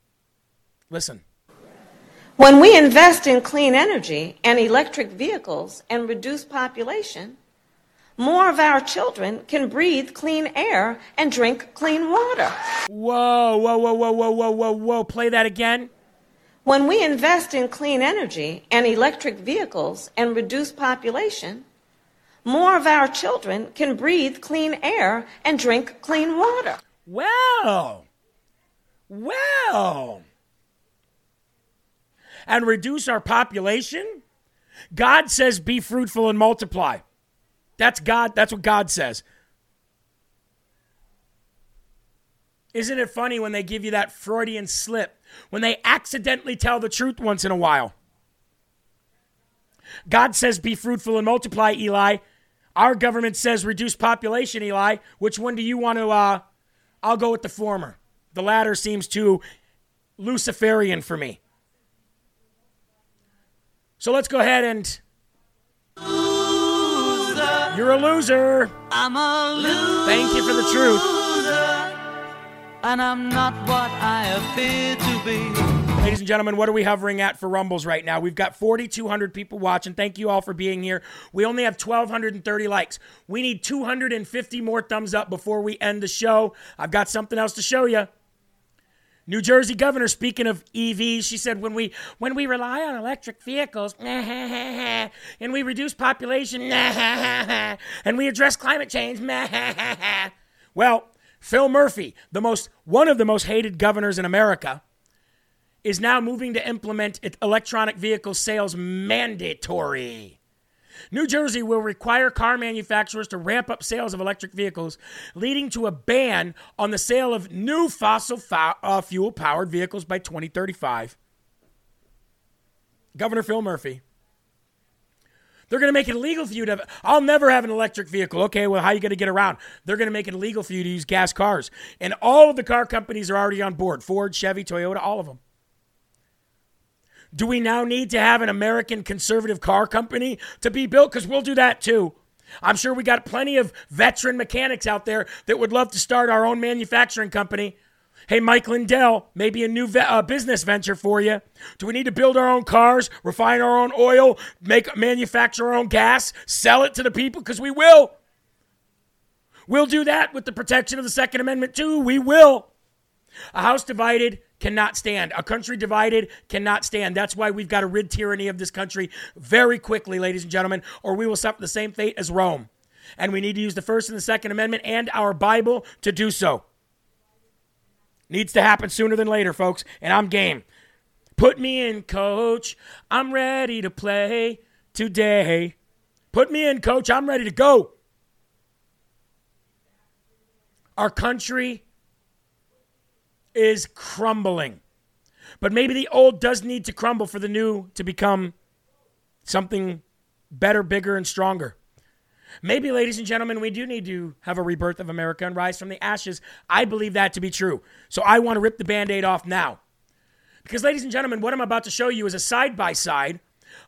S1: Listen.
S8: When we invest in clean energy and electric vehicles and reduce population, more of our children can breathe clean air and drink clean water.
S1: Whoa, whoa, whoa, whoa, whoa, whoa, whoa, whoa. Play that again.
S8: When we invest in clean energy and electric vehicles and reduce population, more of our children can breathe clean air and drink clean water.
S1: Well, well, and reduce our population? God says, be fruitful and multiply. That's God, that's what God says. Isn't it funny when they give you that Freudian slip, when they accidentally tell the truth once in a while? God says, be fruitful and multiply, Eli. Our government says, reduce population, Eli. Which one do you want to? Uh, I'll go with the former. The latter seems too Luciferian for me. So let's go ahead and. You're a loser.
S10: I'm a loser.
S1: Thank you for the truth.
S10: And I'm not what I appear to be.
S1: Ladies and gentlemen, what are we hovering at for Rumbles right now? We've got 4,200 people watching. Thank you all for being here. We only have 1,230 likes. We need 250 more thumbs up before we end the show. I've got something else to show you. New Jersey governor, speaking of EVs, she said when we when we rely on electric vehicles [LAUGHS] and we reduce population [LAUGHS] and we address climate change, [LAUGHS] well, Phil Murphy, the most one of the most hated governors in America, is now moving to implement electronic vehicle sales mandatory. New Jersey will require car manufacturers to ramp up sales of electric vehicles, leading to a ban on the sale of new fossil fo- uh, fuel powered vehicles by 2035. Governor Phil Murphy. They're going to make it illegal for you to have. I'll never have an electric vehicle. Okay, well, how are you going to get around? They're going to make it illegal for you to use gas cars. And all of the car companies are already on board Ford, Chevy, Toyota, all of them. Do we now need to have an American conservative car company to be built? Because we'll do that too. I'm sure we got plenty of veteran mechanics out there that would love to start our own manufacturing company. Hey, Mike Lindell, maybe a new ve- uh, business venture for you. Do we need to build our own cars, refine our own oil, make manufacture our own gas, sell it to the people? Because we will. We'll do that with the protection of the Second Amendment too. We will. A house divided cannot stand. A country divided cannot stand. That's why we've got to rid tyranny of this country very quickly, ladies and gentlemen, or we will suffer the same fate as Rome. And we need to use the First and the Second Amendment and our Bible to do so. Needs to happen sooner than later, folks, and I'm game. Put me in, coach. I'm ready to play today. Put me in, coach. I'm ready to go. Our country is crumbling. But maybe the old does need to crumble for the new to become something better, bigger, and stronger. Maybe, ladies and gentlemen, we do need to have a rebirth of America and rise from the ashes. I believe that to be true. So I want to rip the band aid off now. Because, ladies and gentlemen, what I'm about to show you is a side by side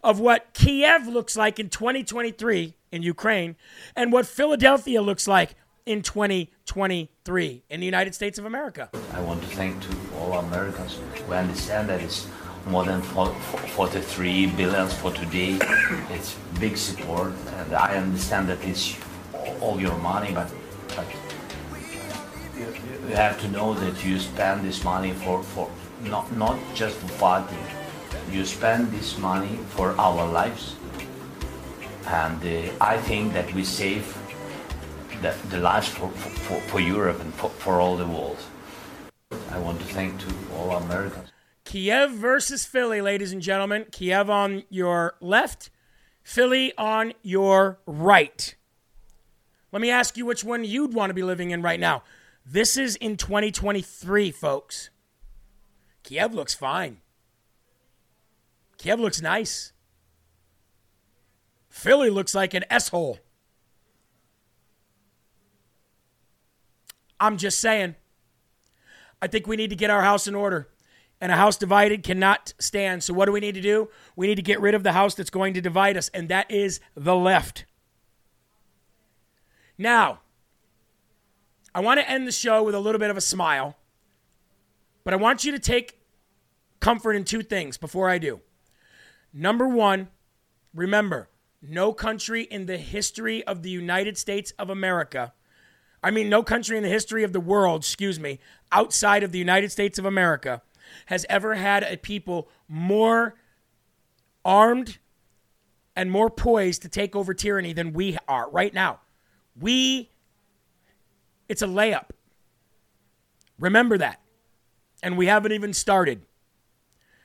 S1: of what Kiev looks like in 2023 in Ukraine and what Philadelphia looks like in 2023 in the United States of America.
S11: I want to thank to all Americans. We understand that it's more than 43 billions for today. [COUGHS] It's big support, and I understand that it's all your money, but, but you, you have to know that you spend this money for, for not, not just for party. You spend this money for our lives, and uh, I think that we save the, the lives for, for, for Europe and for, for all the world. I want to thank to all Americans.
S1: Kiev versus Philly, ladies and gentlemen. Kiev on your left, Philly on your right. Let me ask you which one you'd want to be living in right now. This is in 2023, folks. Kiev looks fine. Kiev looks nice. Philly looks like an S hole. I'm just saying. I think we need to get our house in order. And a house divided cannot stand. So, what do we need to do? We need to get rid of the house that's going to divide us, and that is the left. Now, I want to end the show with a little bit of a smile, but I want you to take comfort in two things before I do. Number one, remember, no country in the history of the United States of America I mean, no country in the history of the world, excuse me, outside of the United States of America has ever had a people more armed and more poised to take over tyranny than we are right now. We, it's a layup. Remember that. And we haven't even started.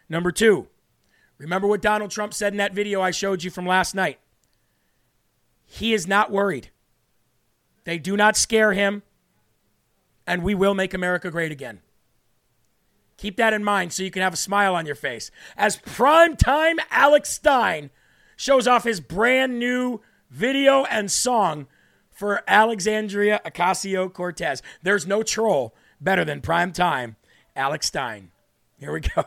S1: Number two, remember what Donald Trump said in that video I showed you from last night. He is not worried. They do not scare him, and we will make America great again. Keep that in mind so you can have a smile on your face. As primetime Alex Stein shows off his brand new video and song for Alexandria Ocasio Cortez. There's no troll better than primetime Alex Stein. Here we go.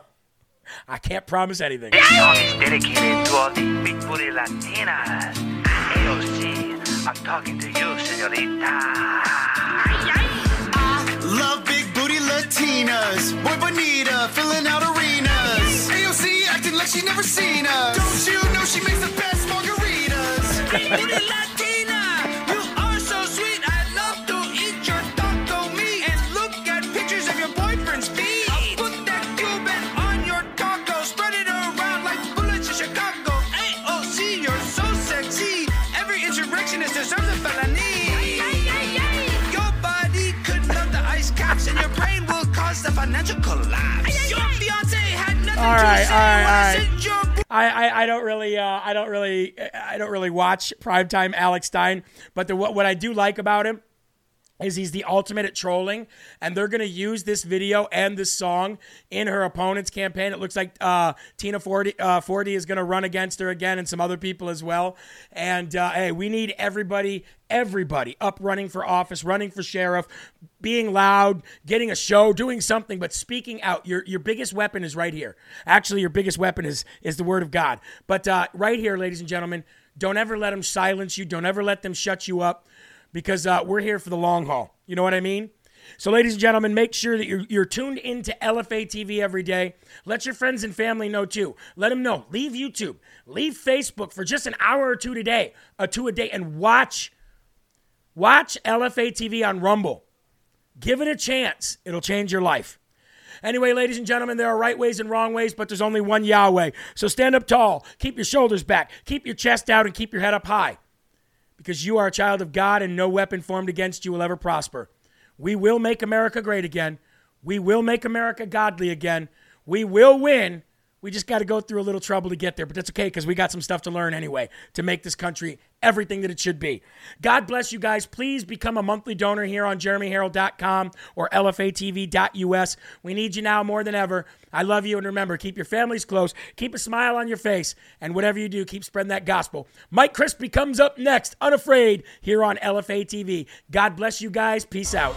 S1: I can't promise anything.
S12: This song is dedicated to all big booty Latinas. AOC, I'm talking to senorita.
S13: Love big booty Latinas. Boy Bonita filling out arenas. AOC acting like she never seen us. Don't you know she makes the best margaritas? The financial. Your fiance had nothing
S1: All right,
S13: to say
S1: all right, all right. I, I, I don't really uh, I don't really I don't really watch primetime Alex Stein, but the, what what I do like about him is he's the ultimate at trolling, and they're going to use this video and this song in her opponent's campaign. It looks like uh, Tina Forty, uh, Forty is going to run against her again, and some other people as well. And uh, hey, we need everybody, everybody up running for office, running for sheriff, being loud, getting a show, doing something, but speaking out. Your your biggest weapon is right here. Actually, your biggest weapon is is the word of God. But uh, right here, ladies and gentlemen, don't ever let them silence you. Don't ever let them shut you up because uh, we're here for the long haul. You know what I mean? So, ladies and gentlemen, make sure that you're, you're tuned into LFA TV every day. Let your friends and family know too. Let them know. Leave YouTube, leave Facebook for just an hour or two today, a two a day, and watch watch LFA TV on Rumble. Give it a chance. It'll change your life. Anyway, ladies and gentlemen, there are right ways and wrong ways, but there's only one Yahweh. So stand up tall, keep your shoulders back, keep your chest out, and keep your head up high because you are a child of God and no weapon formed against you will ever prosper. We will make America great again. We will make America godly again. We will win. We just got to go through a little trouble to get there, but that's okay because we got some stuff to learn anyway to make this country everything that it should be. God bless you guys. Please become a monthly donor here on jeremyherrell.com or lfatv.us. We need you now more than ever. I love you, and remember, keep your families close, keep a smile on your face, and whatever you do, keep spreading that gospel. Mike Crispi comes up next, unafraid, here on LFA TV. God bless you guys. Peace out.